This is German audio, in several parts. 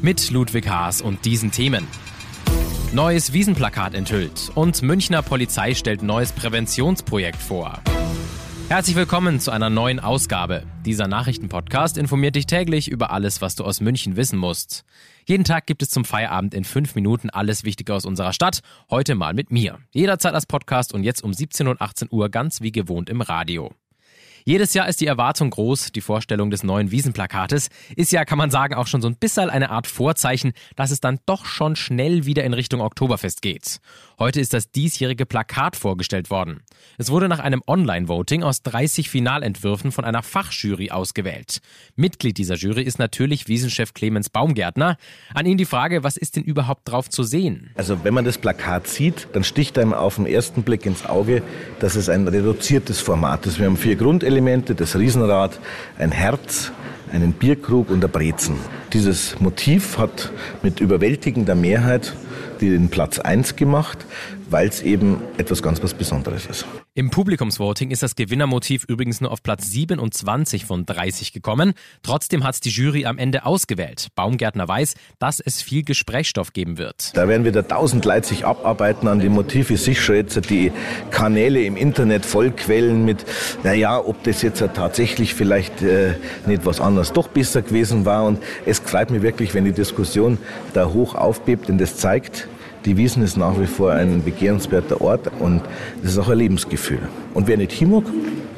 Mit Ludwig Haas und diesen Themen. Neues Wiesenplakat enthüllt und Münchner Polizei stellt neues Präventionsprojekt vor. Herzlich willkommen zu einer neuen Ausgabe. Dieser Nachrichtenpodcast informiert dich täglich über alles, was du aus München wissen musst. Jeden Tag gibt es zum Feierabend in fünf Minuten alles Wichtige aus unserer Stadt. Heute mal mit mir. Jederzeit als Podcast und jetzt um 17 und 18 Uhr ganz wie gewohnt im Radio. Jedes Jahr ist die Erwartung groß. Die Vorstellung des neuen Wiesenplakates ist ja, kann man sagen, auch schon so ein bisschen eine Art Vorzeichen, dass es dann doch schon schnell wieder in Richtung Oktoberfest geht. Heute ist das diesjährige Plakat vorgestellt worden. Es wurde nach einem Online-Voting aus 30 Finalentwürfen von einer Fachjury ausgewählt. Mitglied dieser Jury ist natürlich Wiesenchef Clemens Baumgärtner. An ihn die Frage, was ist denn überhaupt drauf zu sehen? Also wenn man das Plakat sieht, dann sticht einem auf den ersten Blick ins Auge, dass es ein reduziertes Format ist. Wir haben vier Grundelemente, das Riesenrad, ein Herz, einen Bierkrug und ein Brezen. Dieses Motiv hat mit überwältigender Mehrheit den Platz 1 gemacht, weil es eben etwas ganz was Besonderes ist. Im Publikumsvoting ist das Gewinnermotiv übrigens nur auf Platz 27 von 30 gekommen. Trotzdem hat es die Jury am Ende ausgewählt. Baumgärtner weiß, dass es viel Gesprächsstoff geben wird. Da werden wieder tausend Leute sich abarbeiten an dem Motiv. Ich sehe schon jetzt die Kanäle im Internet vollquellen mit, naja, ob das jetzt tatsächlich vielleicht äh, nicht was anderes doch besser gewesen war. Und es freut mich wirklich, wenn die Diskussion da hoch aufbebt, denn das zeigt, die Wiesen ist nach wie vor ein begehrenswerter Ort und das ist auch ein Lebensgefühl. Und wer nicht himog,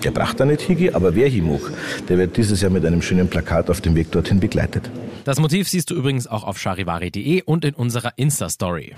der braucht da nicht higi, aber wer himog, der wird dieses Jahr mit einem schönen Plakat auf dem Weg dorthin begleitet. Das Motiv siehst du übrigens auch auf charivari.de und in unserer Insta-Story.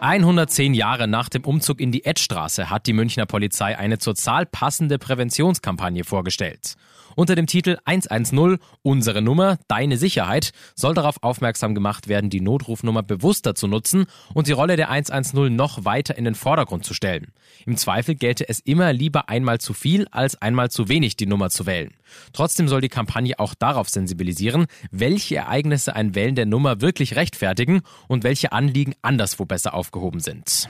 110 Jahre nach dem Umzug in die Edstraße hat die Münchner Polizei eine zur Zahl passende Präventionskampagne vorgestellt. Unter dem Titel 110 Unsere Nummer, deine Sicherheit soll darauf aufmerksam gemacht werden, die Notrufnummer bewusster zu nutzen und die Rolle der 110 noch weiter in den Vordergrund zu stellen. Im Zweifel gelte es immer lieber einmal zu viel als einmal zu wenig die Nummer zu wählen. Trotzdem soll die Kampagne auch darauf sensibilisieren, welche Ereignisse ein Wählen der Nummer wirklich rechtfertigen und welche Anliegen anderswo besser aufgehoben sind.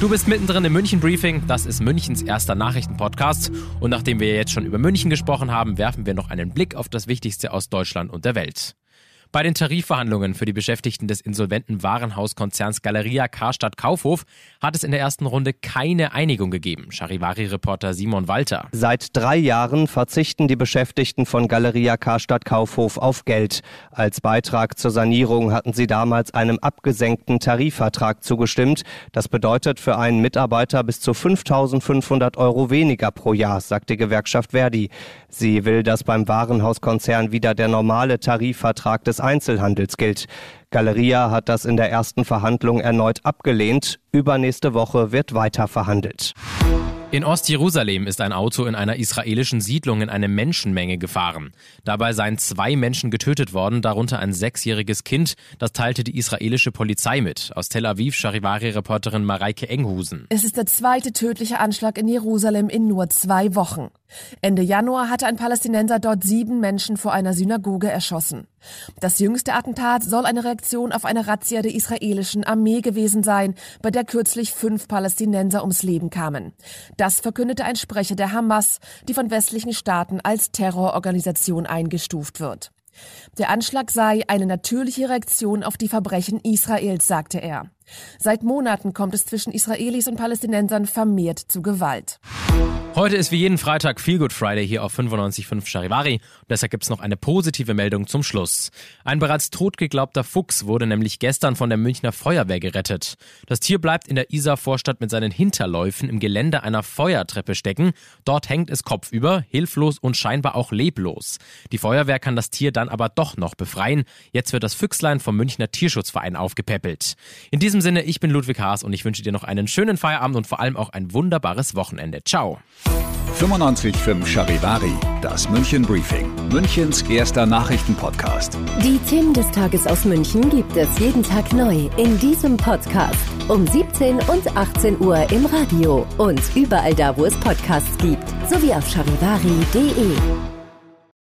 Du bist mittendrin im München Briefing. Das ist Münchens erster Nachrichtenpodcast. Und nachdem wir jetzt schon über München gesprochen haben, werfen wir noch einen Blick auf das Wichtigste aus Deutschland und der Welt. Bei den Tarifverhandlungen für die Beschäftigten des insolventen Warenhauskonzerns Galeria Karstadt Kaufhof hat es in der ersten Runde keine Einigung gegeben. Charivari-Reporter Simon Walter. Seit drei Jahren verzichten die Beschäftigten von Galeria Karstadt Kaufhof auf Geld. Als Beitrag zur Sanierung hatten sie damals einem abgesenkten Tarifvertrag zugestimmt. Das bedeutet für einen Mitarbeiter bis zu 5.500 Euro weniger pro Jahr, sagt die Gewerkschaft Verdi. Sie will, dass beim Warenhauskonzern wieder der normale Tarifvertrag des Einzelhandels gilt. Galeria hat das in der ersten Verhandlung erneut abgelehnt. Übernächste Woche wird weiter verhandelt. In Ostjerusalem ist ein Auto in einer israelischen Siedlung in eine Menschenmenge gefahren. Dabei seien zwei Menschen getötet worden, darunter ein sechsjähriges Kind. Das teilte die israelische Polizei mit. Aus Tel Aviv Charivari-Reporterin Mareike Enghusen. Es ist der zweite tödliche Anschlag in Jerusalem in nur zwei Wochen. Ende Januar hatte ein Palästinenser dort sieben Menschen vor einer Synagoge erschossen. Das jüngste Attentat soll eine Reaktion auf eine Razzia der israelischen Armee gewesen sein, bei der kürzlich fünf Palästinenser ums Leben kamen. Das verkündete ein Sprecher der Hamas, die von westlichen Staaten als Terrororganisation eingestuft wird. Der Anschlag sei eine natürliche Reaktion auf die Verbrechen Israels, sagte er. Seit Monaten kommt es zwischen Israelis und Palästinensern vermehrt zu Gewalt. Heute ist wie jeden Freitag Feel Good Friday hier auf 95.5 Charivari. Deshalb gibt's noch eine positive Meldung zum Schluss. Ein bereits tot geglaubter Fuchs wurde nämlich gestern von der Münchner Feuerwehr gerettet. Das Tier bleibt in der Isar-Vorstadt mit seinen Hinterläufen im Gelände einer Feuertreppe stecken. Dort hängt es kopfüber, hilflos und scheinbar auch leblos. Die Feuerwehr kann das Tier dann aber doch noch befreien. Jetzt wird das Füchslein vom Münchner Tierschutzverein aufgepäppelt. In diesem diesem Sinne, ich bin Ludwig Haas und ich wünsche dir noch einen schönen Feierabend und vor allem auch ein wunderbares Wochenende. Ciao. 95.5 Charivari, das München Briefing, Münchens erster Nachrichtenpodcast. Die Themen des Tages aus München gibt es jeden Tag neu in diesem Podcast. Um 17 und 18 Uhr im Radio und überall da, wo es Podcasts gibt. Sowie auf charivari.de.